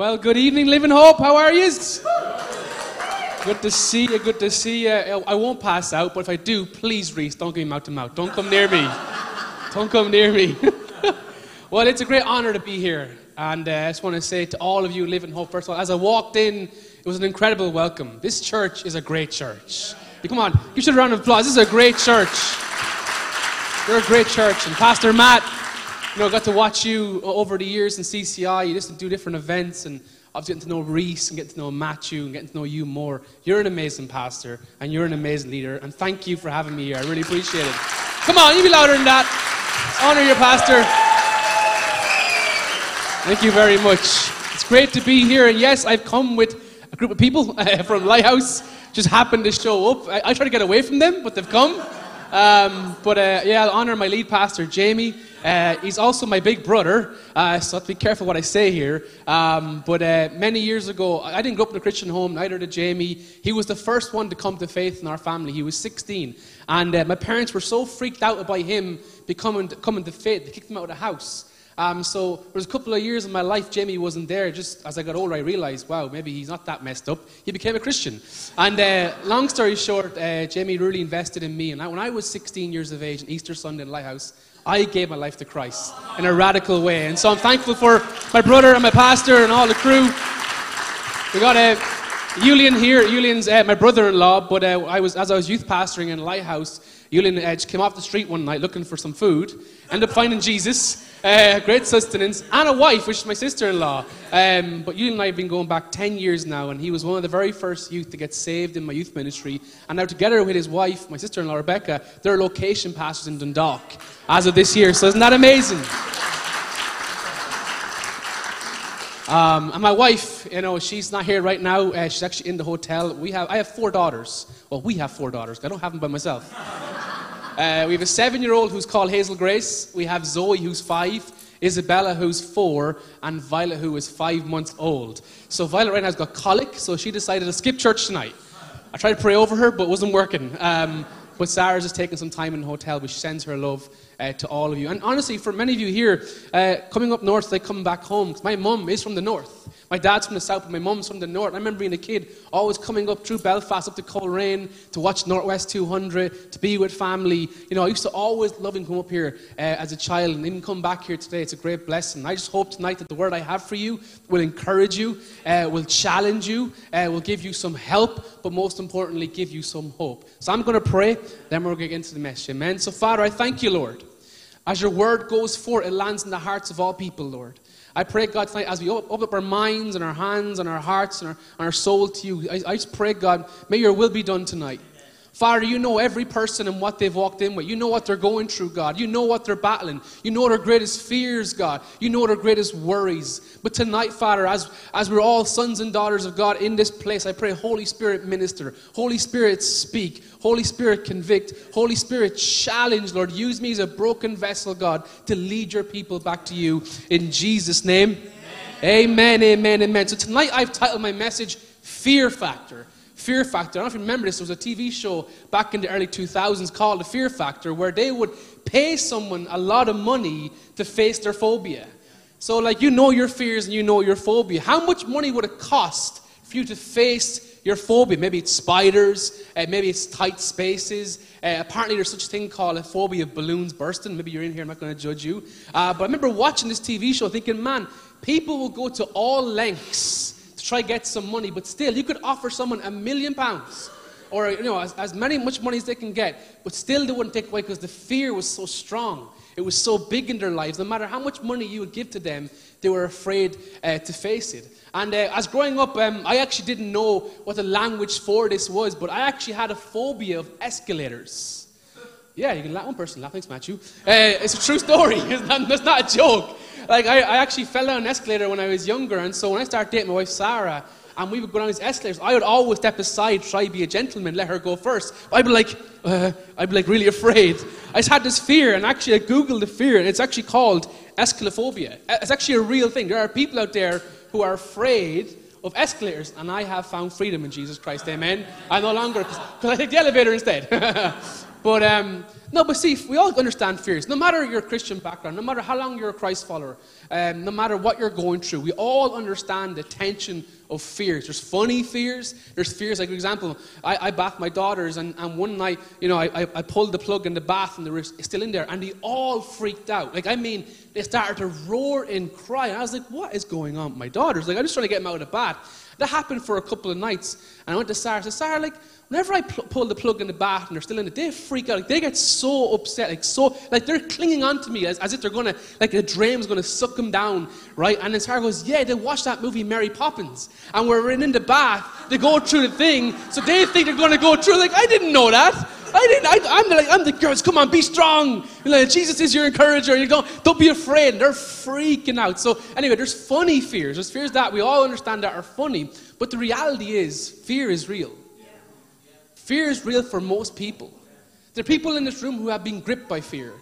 Well, good evening, Living Hope. How are you? Good to see you. Good to see you. I won't pass out, but if I do, please, Reese, don't give me mouth to mouth. Don't come near me. Don't come near me. well, it's a great honor to be here. And uh, I just want to say to all of you, Living Hope, first of all, as I walked in, it was an incredible welcome. This church is a great church. Come on, give you a round of applause. This is a great church. You're a great church. And Pastor Matt, you know, I got to watch you over the years in CCI. You just do different events and obviously getting to know Reese and getting to know Matthew and getting to know you more. You're an amazing pastor and you're an amazing leader. And thank you for having me here. I really appreciate it. Come on, you be louder than that. Honor your pastor. Thank you very much. It's great to be here. And yes, I've come with a group of people from Lighthouse. Just happened to show up. I, I try to get away from them, but they've come. Um, but uh, yeah, I'll honor my lead pastor, Jamie. Uh, he's also my big brother, uh, so I have to be careful what I say here. Um, but uh, many years ago, I didn't grow up in a Christian home, neither did Jamie. He was the first one to come to faith in our family. He was 16. And uh, my parents were so freaked out about him becoming coming to faith, they kicked him out of the house. Um, so there was a couple of years in my life Jamie wasn't there. Just as I got older, I realized, wow, maybe he's not that messed up. He became a Christian. And uh, long story short, uh, Jamie really invested in me. And I, when I was 16 years of age, on Easter Sunday in Lighthouse, I gave my life to Christ in a radical way. And so I'm thankful for my brother and my pastor and all the crew. We got a. Uh, Julian here, Julian's uh, my brother-in-law, but uh, I was, as I was youth pastoring in Lighthouse, Julian Edge came off the street one night looking for some food, ended up finding Jesus, uh, great sustenance, and a wife, which is my sister in law. Um, but you and I have been going back 10 years now, and he was one of the very first youth to get saved in my youth ministry. And now, together with his wife, my sister in law, Rebecca, they're location pastors in Dundalk as of this year. So, isn't that amazing? Um, and my wife, you know, she's not here right now. Uh, she's actually in the hotel. We have, I have four daughters. Well, we have four daughters. I don't have them by myself. Uh, we have a seven year old who's called Hazel Grace. We have Zoe, who's five. Isabella, who's four, and Violet, who is five months old. So Violet right now has got colic, so she decided to skip church tonight. I tried to pray over her, but it wasn't working. Um, but Sarah's just taking some time in the hotel, which sends her love uh, to all of you. And honestly, for many of you here, uh, coming up north, they come back home, my mum is from the north. My dad's from the south, but my mum's from the north. I remember being a kid, always coming up through Belfast, up to Coleraine, to watch Northwest 200, to be with family. You know, I used to always love and come up here uh, as a child, and even come back here today. It's a great blessing. I just hope tonight that the word I have for you will encourage you, uh, will challenge you, uh, will give you some help, but most importantly, give you some hope. So I'm going to pray, then we're going to get into the message. Amen. So, Father, I thank you, Lord. As your word goes forth, it lands in the hearts of all people, Lord. I pray, God, tonight, as we open up our minds and our hands and our hearts and our, and our soul to you, I, I just pray, God, may your will be done tonight. Father, you know every person and what they've walked in with. You know what they're going through, God. You know what they're battling. You know their greatest fears, God. You know their greatest worries. But tonight, Father, as, as we're all sons and daughters of God in this place, I pray, Holy Spirit, minister. Holy Spirit, speak. Holy Spirit, convict. Holy Spirit, challenge, Lord. Use me as a broken vessel, God, to lead your people back to you. In Jesus' name. Amen, amen, amen. amen. So tonight I've titled my message, Fear Factor. Fear Factor. I don't know if you remember this. There was a TV show back in the early 2000s called The Fear Factor where they would pay someone a lot of money to face their phobia. So, like, you know your fears and you know your phobia. How much money would it cost for you to face your phobia? Maybe it's spiders, uh, maybe it's tight spaces. Uh, apparently, there's such a thing called a phobia of balloons bursting. Maybe you're in here, I'm not going to judge you. Uh, but I remember watching this TV show thinking, man, people will go to all lengths to try get some money, but still, you could offer someone a million pounds or you know as, as many much money as they can get, but still they wouldn't take away because the fear was so strong. It was so big in their lives. No matter how much money you would give to them, they were afraid uh, to face it. And uh, as growing up, um, I actually didn't know what the language for this was, but I actually had a phobia of escalators. Yeah, you can laugh. One person laugh. Thanks, Matthew. Uh, it's a true story. It's not, it's not a joke like, I, I actually fell down an escalator when I was younger, and so when I started dating my wife, Sarah, and we would go down these escalators, I would always step aside, try to be a gentleman, let her go first. I'd be like, uh, I'd be like really afraid. I just had this fear, and actually I googled the fear, and it's actually called escalophobia. It's actually a real thing. There are people out there who are afraid of escalators, and I have found freedom in Jesus Christ. Amen. I no longer, because I take the elevator instead. but um, No, but see, we all understand fears. No matter your Christian background, no matter how long you're a Christ follower, um, no matter what you're going through, we all understand the tension of fears. There's funny fears. There's fears, like, for example, I, I bath my daughters, and, and one night, you know, I, I, I pulled the plug in the bath, and they were still in there, and they all freaked out. Like, I mean, they started to roar and cry. And I was like, what is going on with my daughters? Like, I'm just trying to get them out of the bath. That happened for a couple of nights. And I went to Sarah. I said, Sarah, like, whenever I pl- pull the plug in the bath and they're still in it, they freak out. Like, they get so upset. Like, so, like, they're clinging on to me as, as if they're to, like, a dream's to suck them down, right? And then Sarah goes, yeah, they watched that movie, Mary Poppins. And we're in, the bath. They go through the thing. So they think they're going to go through. Like, I didn't know that. I didn't. I, am like, I'm the girls. Come on, be strong. you Like, Jesus is your encourager. You don't, don't be afraid. They're freaking out. So anyway, there's funny fears. There's fears that we all understand that are funny. But the reality is, fear is real. Fear is real for most people. There are people in this room who have been gripped by fear.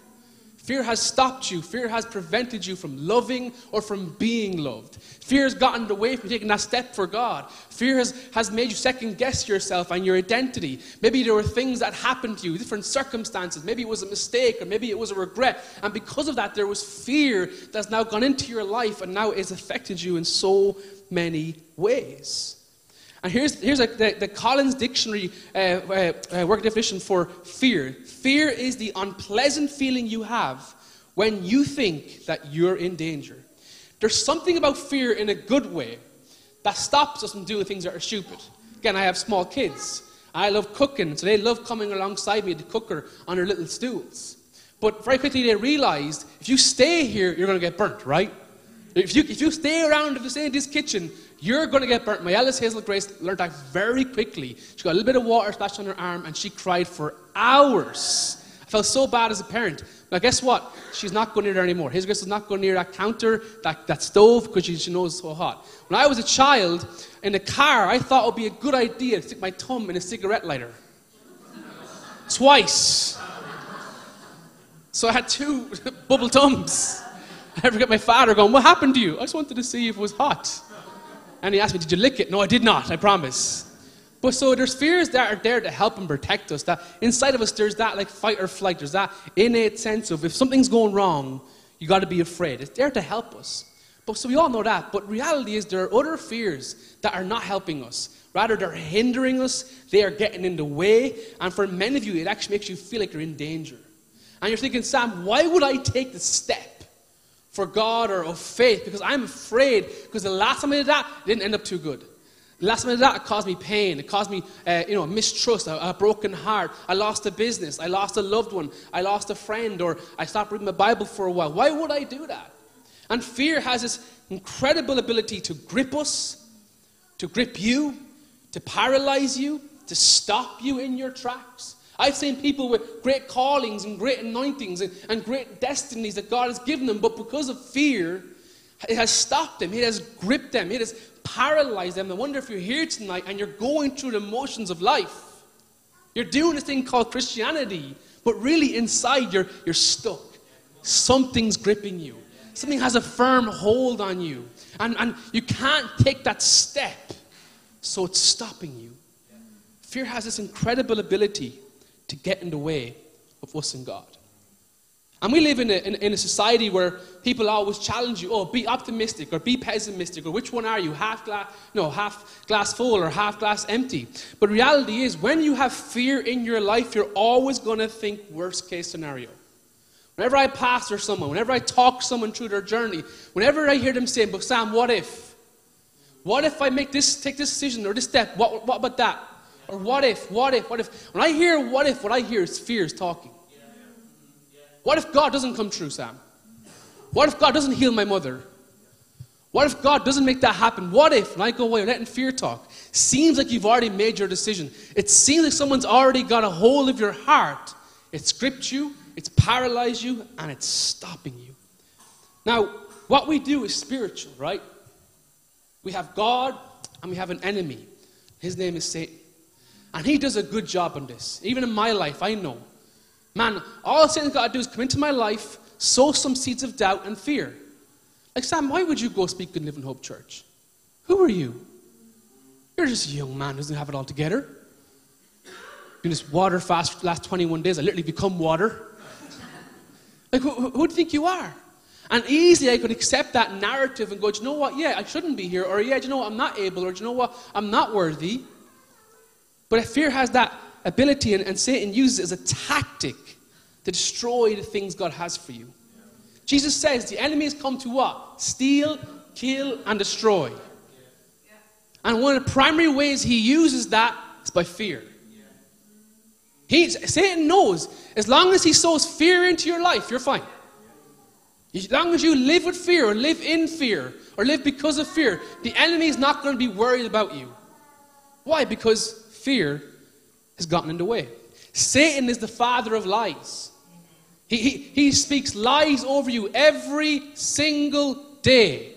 Fear has stopped you. Fear has prevented you from loving or from being loved. Fear has gotten in the way from taking that step for God. Fear has, has made you second guess yourself and your identity. Maybe there were things that happened to you, different circumstances. Maybe it was a mistake or maybe it was a regret. And because of that, there was fear that's now gone into your life and now it's affected you in so many ways. And here's, here's a, the, the, Collins Dictionary uh, uh, uh, work definition for fear fear is the unpleasant feeling you have when you think that you're in danger. There's something about fear in a good way that stops us from doing things that are stupid. Again, I have small kids. I love cooking, so they love coming alongside me to the cooker on their little stools. But very quickly they realized if you stay here, you're going to get burnt, right? If you, if you stay around, if you stay in this kitchen, you're going to get burnt. My eldest Hazel Grace learned that very quickly. She got a little bit of water splashed on her arm and she cried for hours. I felt so bad as a parent. Now, guess what? She's not going near there anymore. Hazel Grace is not going near that counter, that, that stove, because she, she knows it's so hot. When I was a child, in the car, I thought it would be a good idea to stick my thumb in a cigarette lighter. Twice. So I had two bubble thumbs. I forget my father going, What happened to you? I just wanted to see if it was hot. And he asked me, Did you lick it? No, I did not, I promise. But so there's fears that are there to help and protect us. That inside of us, there's that like fight or flight. There's that innate sense of if something's going wrong, you got to be afraid. It's there to help us. But so we all know that. But reality is there are other fears that are not helping us. Rather, they're hindering us. They are getting in the way. And for many of you, it actually makes you feel like you're in danger. And you're thinking, Sam, why would I take the step? for God or of faith because I'm afraid because the last time I did that, it didn't end up too good. Last did that, caused me pain. It caused me, uh, you know, mistrust, a, a, broken heart. I lost a business. I lost a loved one. I lost a friend, or I stopped reading the Bible for a while. Why would I do that? And fear has this incredible ability to grip us, to grip you, to paralyze you, to stop you in your tracks. I've seen people with great callings and great anointings and, and great destinies that God has given them, but because of fear, it has stopped them, it has gripped them, it has paralyzed them. I wonder if you're here tonight and you're going through the motions of life. You're doing this thing called Christianity, but really inside you're, you're stuck. Something's gripping you, something has a firm hold on you, and, and you can't take that step, so it's stopping you. Fear has this incredible ability to get in the way of us and God. And we live in a, in, in, a society where people always challenge you, oh, be optimistic or be pessimistic, or which one are you, half glass, no, half glass full or half glass empty. But reality is, when you have fear in your life, you're always going to think worst case scenario. Whenever I pastor someone, whenever I talk someone through their journey, whenever I hear them say, but Sam, what if? What if I make this, take this decision or this step? What, what about that? Or what if, what if, what if? When I hear what if, what I hear is fears talking. What if God doesn't come true, Sam? What if God doesn't heal my mother? What if God doesn't make that happen? What if, when I go away, letting fear talk, seems like you've already made your decision. It seems like someone's already got a hold of your heart. It's gripped you, it's paralyzed you, and it's stopping you. Now, what we do is spiritual, right? We have God and we have an enemy. His name is Satan. And he does a good job on this. Even in my life, I know. Man, all Satan's got to do is come into my life, sow some seeds of doubt and fear. Like, Sam, why would you go speak in Living Hope Church? Who are you? You're just a young man who doesn't have it all together. doing this water fast for the last 21 days. I literally become water. Like, who, who do you think you are? And easily I could accept that narrative and go, do you know what? Yeah, I shouldn't be here. Or, yeah, do you know what? I'm not able. Or, do you know what? I'm not worthy. But if fear has that ability, and, and Satan uses it as a tactic to destroy the things God has for you. Jesus says the enemy has come to what? Steal, kill, and destroy. And one of the primary ways he uses that is by fear. He, Satan knows as long as he sows fear into your life, you're fine. As long as you live with fear or live in fear or live because of fear, the enemy is not going to be worried about you. Why? Because fear has gotten in the way. Satan is the father of lies. He, he, he speaks lies over you every single day.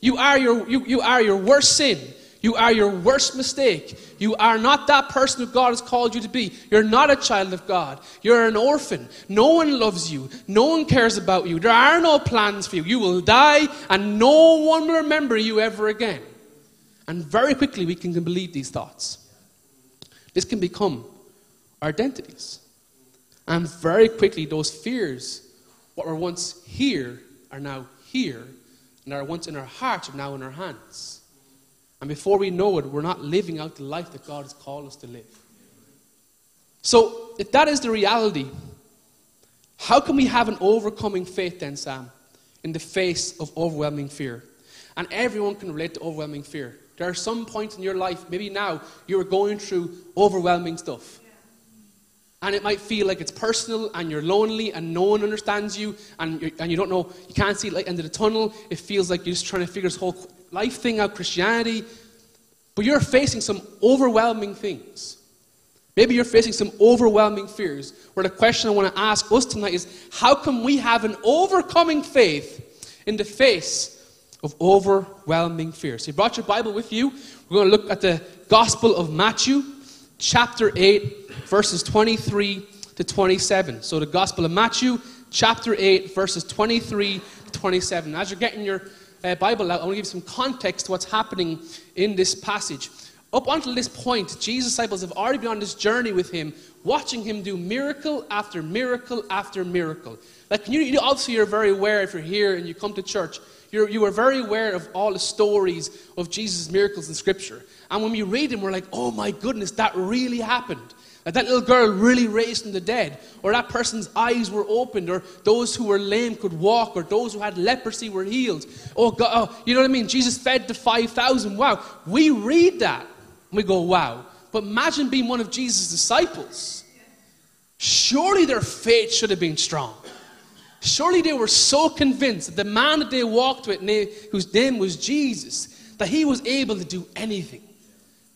You are your, you, you are your worst sin. You are your worst mistake. You are not that person who God has called you to be. You're not a child of God. You're an orphan. No one loves you. No one cares about you. There are no plans for you. You will die, and no one will remember you ever again. And very quickly, we can believe these thoughts. This can become our identities. And very quickly, those fears, what were once here, are now here, and are once in our hearts, are now in our hands. And before we know it, we're not living out the life that God has called us to live. So, if that is the reality, how can we have an overcoming faith then, Sam, in the face of overwhelming fear? And everyone can relate to overwhelming fear. There are some points in your life, maybe now, you are going through overwhelming stuff. And it might feel like it's personal and you're lonely and no one understands you and, and you don't know, you can't see light end of the tunnel. It feels like you're just trying to figure this whole life thing out, Christianity. But you're facing some overwhelming things. Maybe you're facing some overwhelming fears. Where the question I want to ask us tonight is how can we have an overcoming faith in the face of overwhelming fear? So you brought your Bible with you. We're going to look at the Gospel of Matthew, chapter 8, verses 23 to 27. So the Gospel of Matthew, chapter 8, verses 23 to 27. As you're getting your uh, Bible out, I want to give you some context to what's happening in this passage. Up until this point, Jesus' disciples have already been on this journey with him, watching him do miracle after miracle after miracle. Like you, you also you're very aware if you're here and you come to church, you're, you are very aware of all the stories of Jesus' miracles in Scripture. And when we read them, we're like, oh my goodness, that really happened. Like that little girl really raised from the dead, or that person's eyes were opened, or those who were lame could walk, or those who had leprosy were healed. Oh, God, oh, you know what I mean? Jesus fed the 5,000. Wow. We read that, and we go, wow. But imagine being one of Jesus' disciples. Surely their faith should have been strong. Surely they were so convinced that the man that they walked with, whose name was Jesus, that he was able to do anything.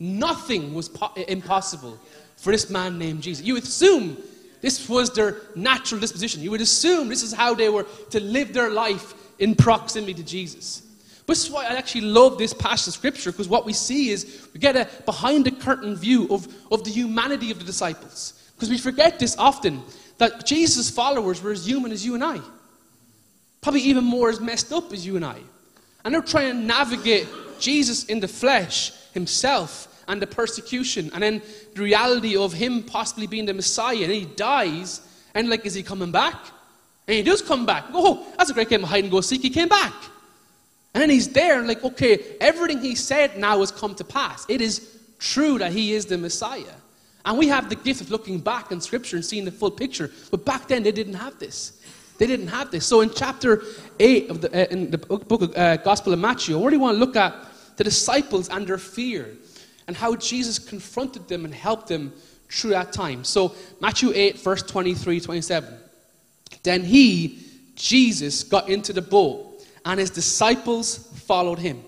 Nothing was po- impossible for this man named Jesus. You would assume this was their natural disposition. You would assume this is how they were to live their life in proximity to Jesus. This is why I actually love this passage of scripture because what we see is we get a behind the curtain view of, of the humanity of the disciples. Because we forget this often that Jesus' followers were as human as you and I. Probably even more as messed up as you and I. And they're trying to navigate Jesus in the flesh himself and the persecution, and then the reality of him possibly being the Messiah, and he dies, and like, is he coming back? And he does come back. Oh, that's a great game of hide and go seek. He came back. And then he's there, and like, okay, everything he said now has come to pass. It is true that he is the Messiah. And we have the gift of looking back in Scripture and seeing the full picture. But back then, they didn't have this. They didn't have this. So in chapter 8 of the, uh, in the book of uh, Gospel of Matthew, I really want to look at the disciples and their fear and how Jesus confronted them and helped them through that time. So, Matthew 8, verse 23 27. Then he, Jesus, got into the boat, and his disciples followed him.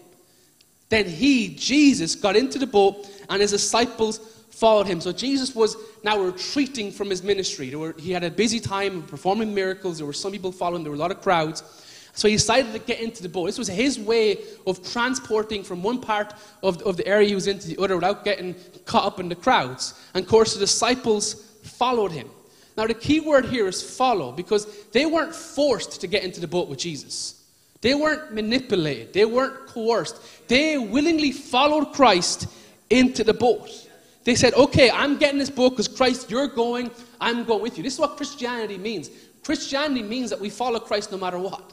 Then he, Jesus, got into the boat, and his disciples followed him. So Jesus was now retreating from his ministry. Were, he had a busy time performing miracles. There were some people following, there were a lot of crowds. So he decided to get into the boat. This was his way of transporting from one part of, of the area he was in to the other without getting caught up in the crowds. And of course, the disciples followed him. Now, the key word here is follow because they weren't forced to get into the boat with Jesus. They weren't manipulated. They weren't coerced. They willingly followed Christ into the boat. They said, okay, I'm getting this boat because Christ, you're going, I'm going with you. This is what Christianity means. Christianity means that we follow Christ no matter what.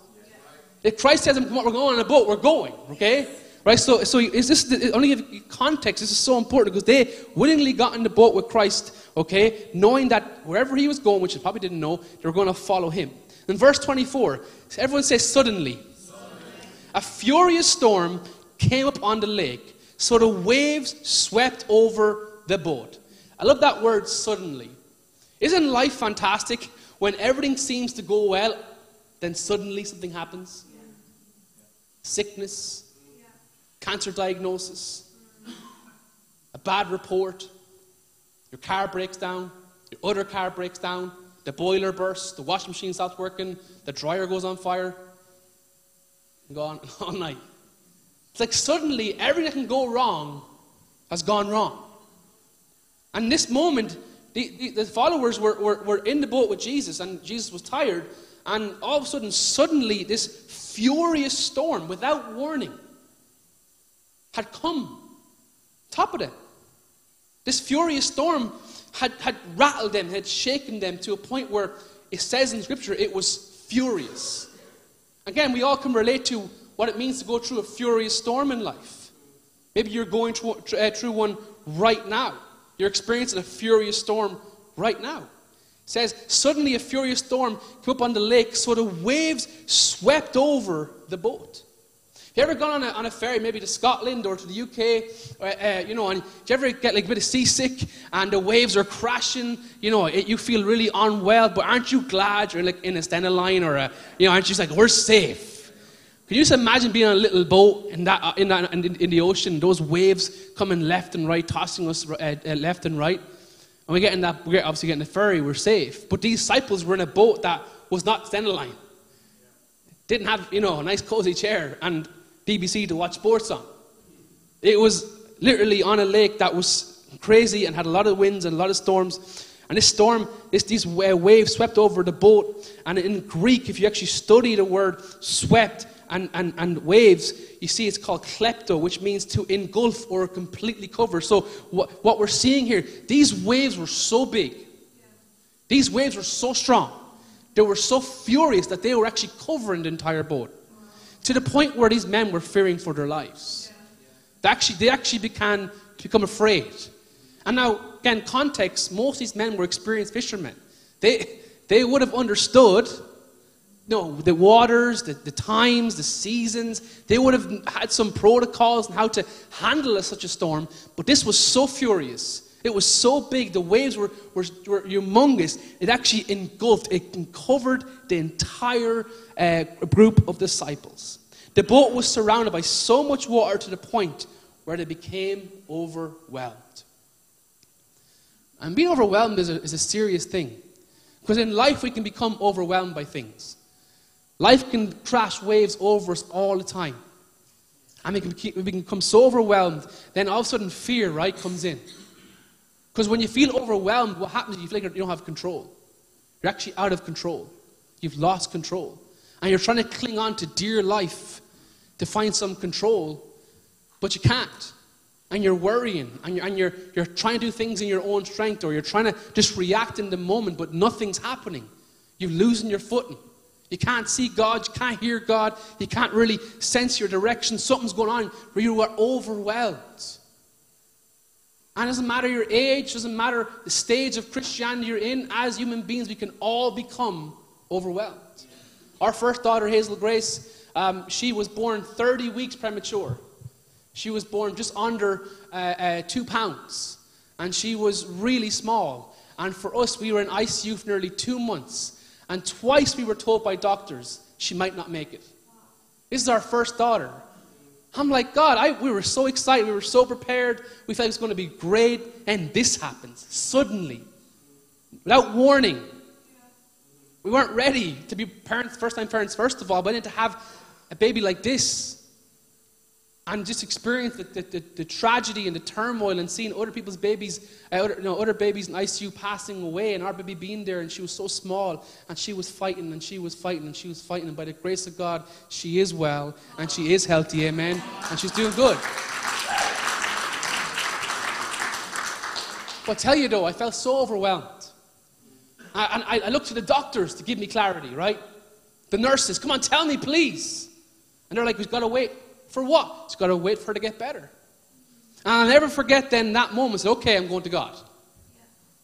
If Christ says, we're going on a boat, we're going, okay? Right? So, so is this, only give context, this is so important because they willingly got in the boat with Christ, okay? Knowing that wherever he was going, which they probably didn't know, they were going to follow him. In verse 24, everyone says, suddenly. suddenly. A furious storm came up on the lake, so the waves swept over the boat. I love that word, suddenly. Isn't life fantastic when everything seems to go well, then suddenly something happens? Sickness, cancer diagnosis, a bad report, your car breaks down, your other car breaks down, the boiler bursts, the washing machine stops working, the dryer goes on fire, and go on all night. It's like suddenly everything that can go wrong has gone wrong. And this moment, the, the, the followers were, were, were in the boat with Jesus, and Jesus was tired, and all of a sudden, suddenly, this furious storm, without warning, had come. Top of it. This furious storm had, had rattled them, had shaken them to a point where it says in Scripture it was furious. Again, we all can relate to what it means to go through a furious storm in life. Maybe you're going through, uh, through one right now. You're experiencing a furious storm right now. It says, Suddenly a furious storm came up on the lake, so the waves swept over the boat. Have you ever gone on a, on a ferry, maybe to Scotland or to the UK, uh, uh, you know, and do you ever get like a bit of seasick and the waves are crashing, you know, it, you feel really unwell, but aren't you glad you're like in a Stena line or, a, you know, aren't you just like, we're safe? Can you just imagine being on a little boat in, that, uh, in, that, in, in the ocean, those waves coming left and right, tossing us uh, uh, left and right? And we get in that, we're obviously getting the ferry, we're safe. But these disciples were in a boat that was not Stena line. Didn't have, you know, a nice cozy chair and BBC to watch sports on. It was literally on a lake that was crazy and had a lot of winds and a lot of storms. And this storm, this, these waves swept over the boat. And in Greek, if you actually study the word swept, and, and, and waves, you see it's called klepto, which means to engulf or completely cover. So, what, what we're seeing here, these waves were so big, these waves were so strong, they were so furious that they were actually covering the entire boat. To the point where these men were fearing for their lives. They actually, they actually began to become afraid. And now, again, context, most of these men were experienced fishermen. They, they would have understood no, the waters, the, the times, the seasons, they would have had some protocols on how to handle such a storm, but this was so furious. It was so big, the waves were, were, were humongous, it actually engulfed, it covered the entire uh, group of disciples. The boat was surrounded by so much water to the point where they became overwhelmed. And being overwhelmed is a, is a serious thing. Because in life, we can become overwhelmed by things. Life can crash waves over us all the time. And we can, we can become so overwhelmed, then all of a sudden fear, right, comes in. Because when you feel overwhelmed, what happens is you feel like you don't have control. You're actually out of control. You've lost control. And you're trying to cling on to dear life to find some control, but you can't. And you're worrying, and you're, and you're, you're trying to do things in your own strength, or you're trying to just react in the moment, but nothing's happening. You're losing your footing. You can't see God, you can't hear God, you can't really sense your direction. Something's going on where you are overwhelmed. And it doesn't matter your age, doesn't matter the stage of Christianity you're in, as human beings, we can all become overwhelmed. Our first daughter, Hazel Grace, um, she was born 30 weeks premature. She was born just under uh, uh, two pounds. And she was really small. And for us, we were in ICU for nearly two months. And twice we were told by doctors she might not make it. This is our first daughter. I'm like, God, I, we were so excited. We were so prepared. We thought it was going to be great. And this happens suddenly, without warning. We weren't ready to be parents, first time parents, first of all, but then to have a baby like this and just experience the, the, the, the, tragedy and the turmoil and seeing other people's babies, uh, other, other babies in ICU passing away and our baby being there and she was so small and she was fighting and she was fighting and she was fighting and by the grace of God she is well and she is healthy, amen, and she's doing good. But I tell you though, I felt so overwhelmed. And I, I looked to the doctors to give me clarity, right? The nurses, come on, tell me, please. And they're like, we've got to wait. For what? It's got to wait for her to get better. And I'll never forget then that moment. Okay, I'm going to God.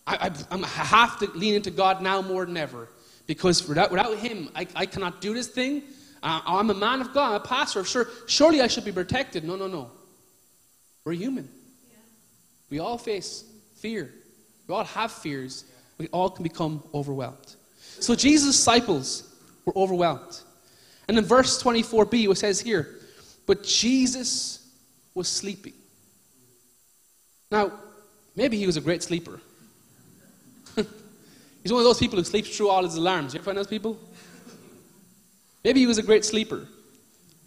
I, I, I, have to lean into God now more than ever. Because without, without Him, I, I cannot do this thing. Uh, I'm a man of God, I'm a pastor. Sure, surely I should be protected. No, no, no. We're human. Yeah. We all face fear. We all have fears. We all can become overwhelmed. So Jesus' disciples were overwhelmed. And in verse 24b, it says here, but Jesus was sleeping. Now, maybe he was a great sleeper. He's one of those people who sleeps through all his alarms. You ever find those people? Maybe he was a great sleeper.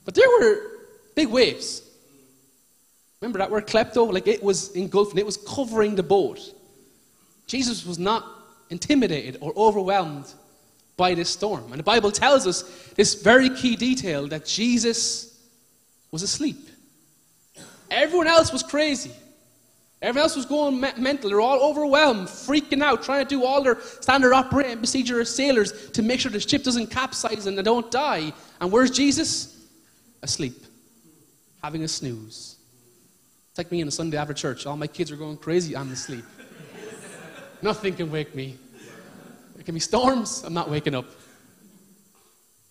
But there were big waves. Remember that word klepto? Like it was engulfing, it was covering the boat. Jesus was not intimidated or overwhelmed by this storm. And the Bible tells us this very key detail that Jesus was asleep. Everyone else was crazy. Everyone else was going me- mental. They're all overwhelmed, freaking out, trying to do all their standard operating procedure as sailors to make sure the ship doesn't capsize and they don't die. And where's Jesus? Asleep, having a snooze. It's like me in a Sunday after church. All my kids are going crazy. I'm asleep. Nothing can wake me. There can be storms. I'm not waking up.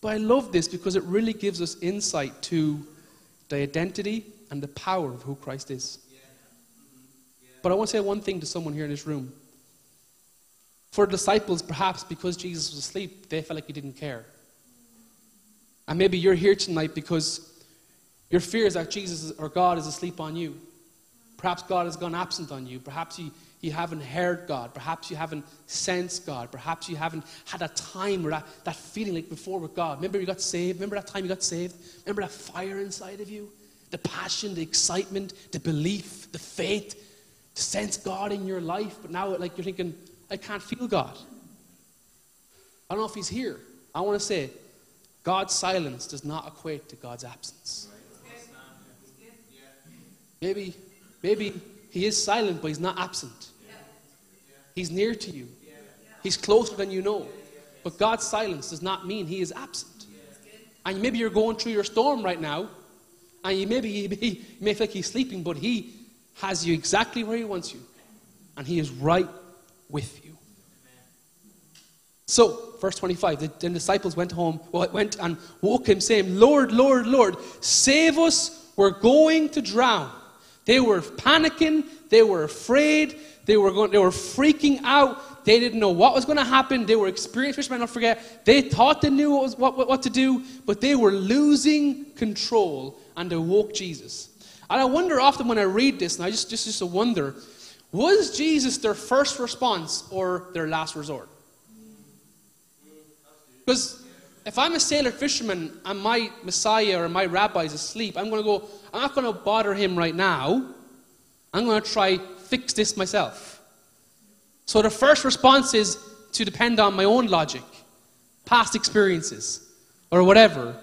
But I love this because it really gives us insight to the identity and the power of who Christ is. But I want to say one thing to someone here in this room. For disciples, perhaps because Jesus was asleep, they felt like he didn't care. And maybe you're here tonight because your fear is that Jesus or God is asleep on you. Perhaps God has gone absent on you. Perhaps you, you haven't heard God. Perhaps you haven't sensed God. Perhaps you haven't had a time or that, that feeling like before with God. Remember you got saved? Remember that time you got saved? Remember that fire inside of you? The passion, the excitement, the belief, the faith, to sense God in your life, but now like you're thinking, I can't feel God. I don't know if He's here. I want to say, God's silence does not equate to God's absence. Maybe, maybe He is silent, but He's not absent. He's near to you. He's closer than you know. But God's silence does not mean He is absent. And maybe you're going through your storm right now, and you maybe you may think He's sleeping, but He has you exactly where He wants you, and He is right with you. So, verse 25, the, the disciples went home, well, went and woke him, saying, Lord, Lord, Lord, save us, we're going to drown. They were panicking, they were afraid, they were, going, they were freaking out. They didn't know what was going to happen. They were experienced fishermen, don't forget. They thought they knew what, was, what, what to do, but they were losing control and they woke Jesus. And I wonder often when I read this, and I just, just, just wonder, was Jesus their first response or their last resort? Because if I'm a sailor fisherman and my Messiah or my rabbi is asleep, I'm going to go, I'm not going to bother him right now. I'm going to try fix this myself. So the first response is to depend on my own logic, past experiences, or whatever.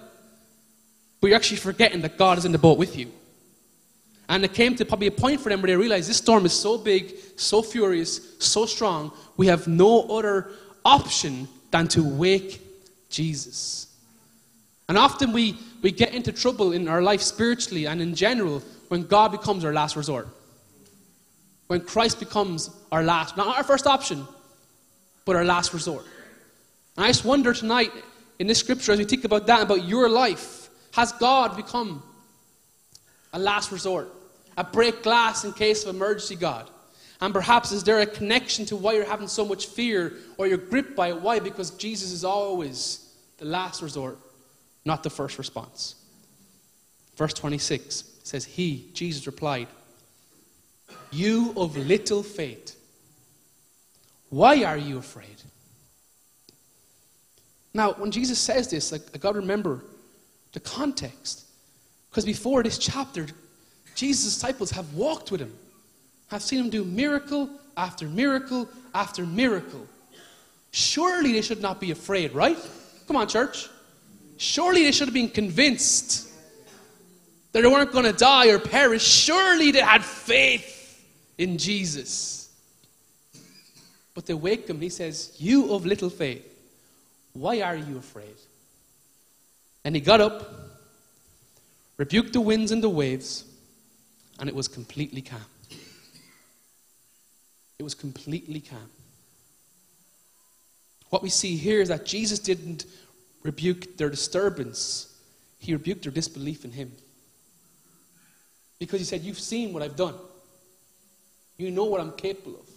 But you're actually forgetting that God is in the boat with you. And it came to probably a point for them where they realized this storm is so big, so furious, so strong, we have no other option than to wake Jesus. And often we, we get into trouble in our life spiritually and in general when God becomes our last resort. When Christ becomes our last, not our first option, but our last resort. And I just wonder tonight in this scripture as we think about that, about your life, has God become a last resort? a break glass in case of emergency, God? And perhaps is there a connection to why you're having so much fear or you're gripped by it? Why? Because Jesus is always the last resort, not the first response. Verse 26 says, He, Jesus, replied, You of little faith, why are you afraid? Now, when Jesus says this, like, I got to remember the context. Because before this chapter, Jesus' disciples have walked with him, have seen him do miracle after miracle after miracle. Surely they should not be afraid, right? Come on, church. Surely they should have been convinced that they weren't going to die or perish. Surely they had faith in Jesus. But they wake him. He says, You of little faith, why are you afraid? And he got up, rebuked the winds and the waves, and it was completely calm. Was completely calm. What we see here is that Jesus didn't rebuke their disturbance, he rebuked their disbelief in him. Because he said, You've seen what I've done, you know what I'm capable of.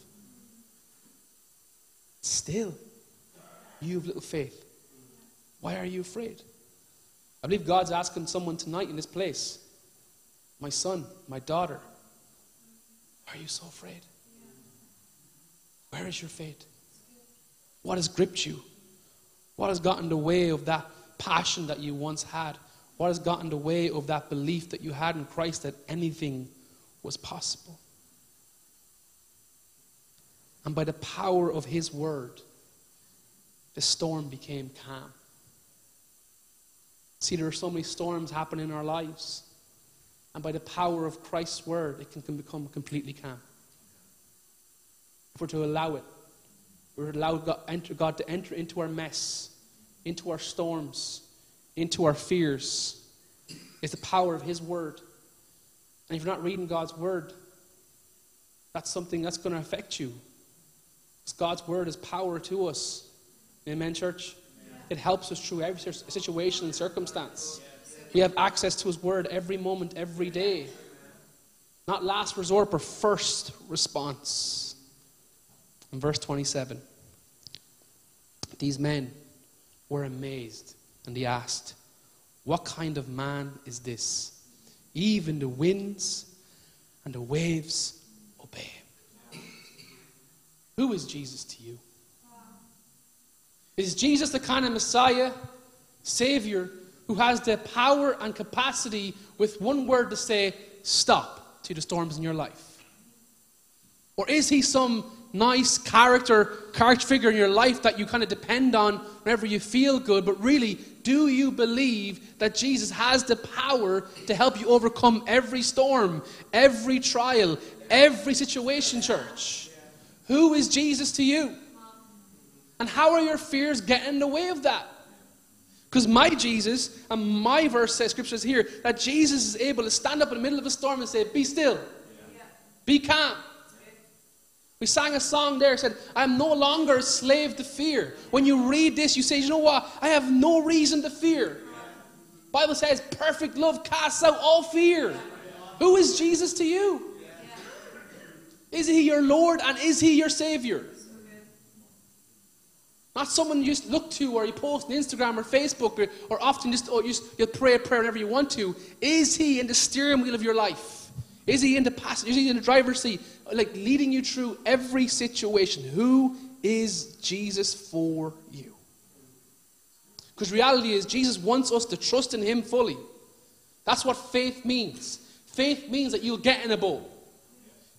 Still, you have little faith. Why are you afraid? I believe God's asking someone tonight in this place, my son, my daughter, are you so afraid? Where is your faith? What has gripped you? What has gotten the way of that passion that you once had? What has gotten the way of that belief that you had in Christ that anything was possible? And by the power of His word, the storm became calm. See, there are so many storms happening in our lives. And by the power of Christ's word, it can, can become completely calm. We're to allow it, we're to allow God, enter, God to enter into our mess, into our storms, into our fears. It's the power of His word. And if you're not reading God's word, that's something that's going to affect you. God's word is power to us. Amen, church? It helps us through every situation and circumstance. We have access to His Word every moment, every day. Not last resort, but first response. In verse 27, these men were amazed and they asked, What kind of man is this? Even the winds and the waves obey him. Who is Jesus to you? Is Jesus the kind of Messiah, Savior, who has the power and capacity with one word to say, stop to the storms in your life? Or is he some nice character, character figure in your life that you kind of depend on whenever you feel good, but really, do you believe that Jesus has the power to help you overcome every storm, every trial, every situation, church? Who is Jesus to you? And how are your fears getting in the way of that? Because my Jesus and my verse says, scripture says here, that Jesus is able to stand up in the middle of a storm and say, Be still, be calm. We sang a song there, said, I am no longer a slave to fear. When you read this, you say, you know what? I have no reason to fear. Bible says, perfect love casts out all fear. Who is Jesus to you? Is he your Lord and is he your Savior? Not someone you just look to or you post on Instagram or Facebook or, or often just, you just you'll pray a prayer whenever you want to. Is he in the steering wheel of your life? Is he in the passenger? Is he in the driver's seat? Like leading you through every situation. Who is Jesus for you? Because reality is Jesus wants us to trust in him fully. That's what faith means. Faith means that you'll get in a boat.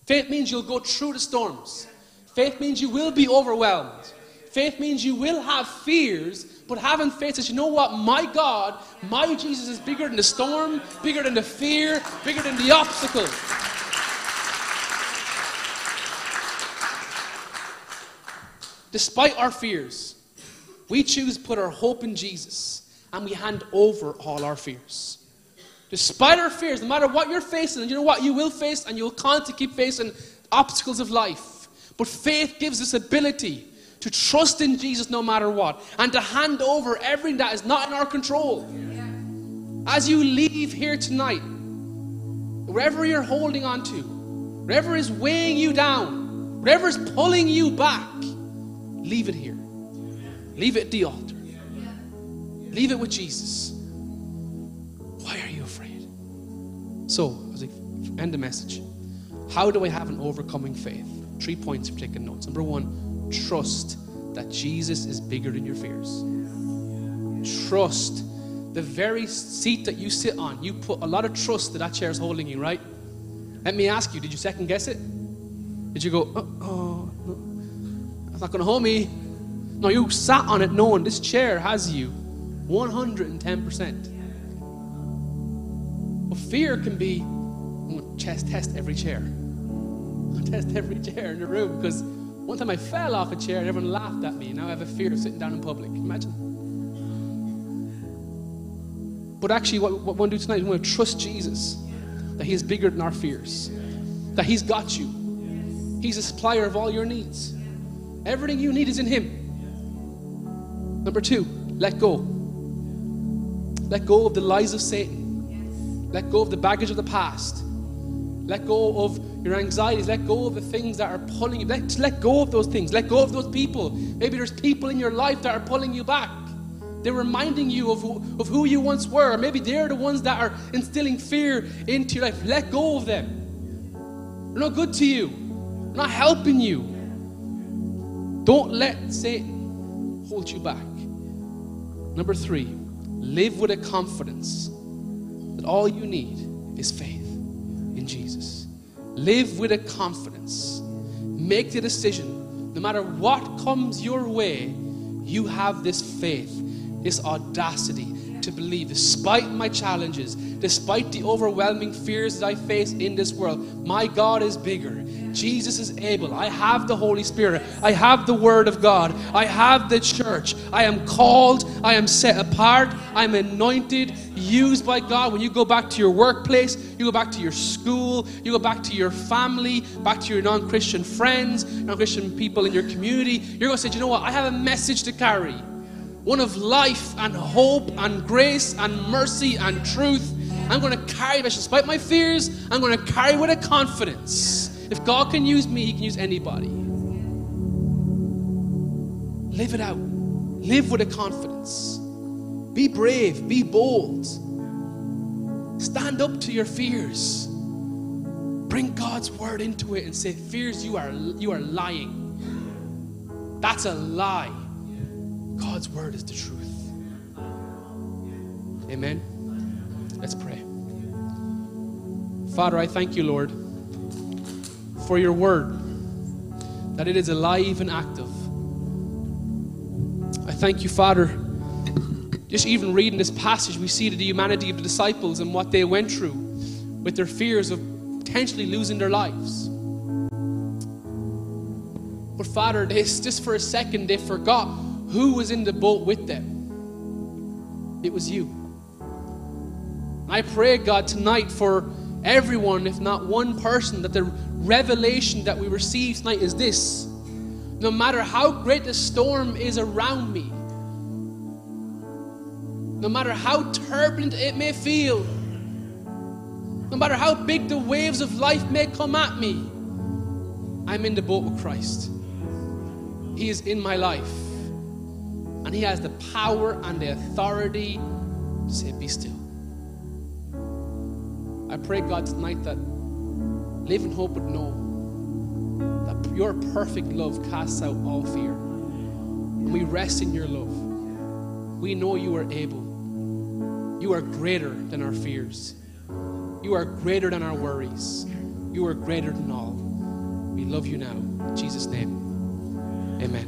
Faith means you'll go through the storms. Faith means you will be overwhelmed. Faith means you will have fears, but having faith says, you know what? My God, my Jesus is bigger than the storm, bigger than the fear, bigger than the obstacle. Despite our fears, we choose to put our hope in Jesus and we hand over all our fears. Despite our fears, no matter what you're facing, and you know what? You will face and you'll constantly keep facing obstacles of life. But faith gives us ability to trust in Jesus no matter what, and to hand over everything that is not in our control. As you leave here tonight, wherever you're holding on to, whatever is weighing you down, whatever is pulling you back, leave it here. Leave it at the altar. Leave it with Jesus. Why are you afraid? So, as I end the message, how do I have an overcoming faith? Three points for taking notes. Number one, trust that Jesus is bigger than your fears. Trust the very seat that you sit on. You put a lot of trust that that chair is holding you, right? Let me ask you, did you second guess it? Did you go, oh, oh no, not going to hold me? No, you sat on it knowing this chair has you 110%. But fear can be, I'm going to test every chair. test every chair in the room because One time I fell off a chair and everyone laughed at me. Now I have a fear of sitting down in public. Imagine. But actually, what, what we want to do tonight, is we want to trust Jesus that He is bigger than our fears, that He's got you. He's a supplier of all your needs. Everything you need is in Him. Number two, let go. Let go of the lies of Satan. Let go of the baggage of the past. Let go of your anxieties. Let go of the things that are pulling you. Let, let go of those things. Let go of those people. Maybe there's people in your life that are pulling you back. They're reminding you of who, of who you once were. Maybe they're the ones that are instilling fear into your life. Let go of them. They're not good to you, they're not helping you. Don't let Satan hold you back. Number three, live with a confidence that all you need is faith in Jesus. Live with a confidence. Make the decision. No matter what comes your way, you have this faith, this audacity to believe, despite my challenges, despite the overwhelming fears that I face in this world, my God is bigger. Jesus is able. I have the Holy Spirit. I have the Word of God. I have the church. I am called. I am set apart. I'm anointed, used by God. When you go back to your workplace, you go back to your school, you go back to your family, back to your non Christian friends, non Christian people in your community, you're going to say, you know what? I have a message to carry one of life and hope and grace and mercy and truth. I'm going to carry, it despite my fears, I'm going to carry with a confidence. If God can use me, He can use anybody. Live it out. Live with a confidence. Be brave. Be bold. Stand up to your fears. Bring God's word into it and say, Fears, you are, you are lying. That's a lie. God's word is the truth. Amen. Let's pray. Father, I thank you, Lord for your word, that it is alive and active. I thank you, Father. Just even reading this passage, we see the humanity of the disciples and what they went through with their fears of potentially losing their lives. But Father, just for a second, they forgot who was in the boat with them. It was you. I pray, God, tonight for everyone, if not one person, that the revelation that we receive tonight is this no matter how great the storm is around me, no matter how turbulent it may feel, no matter how big the waves of life may come at me, I'm in the boat with Christ. He is in my life. And He has the power and the authority to say, Be still. I pray, God, tonight that Live in hope would know that your perfect love casts out all fear. And we rest in your love. We know you are able. You are greater than our fears. You are greater than our worries. You are greater than all. We love you now. In Jesus' name, amen.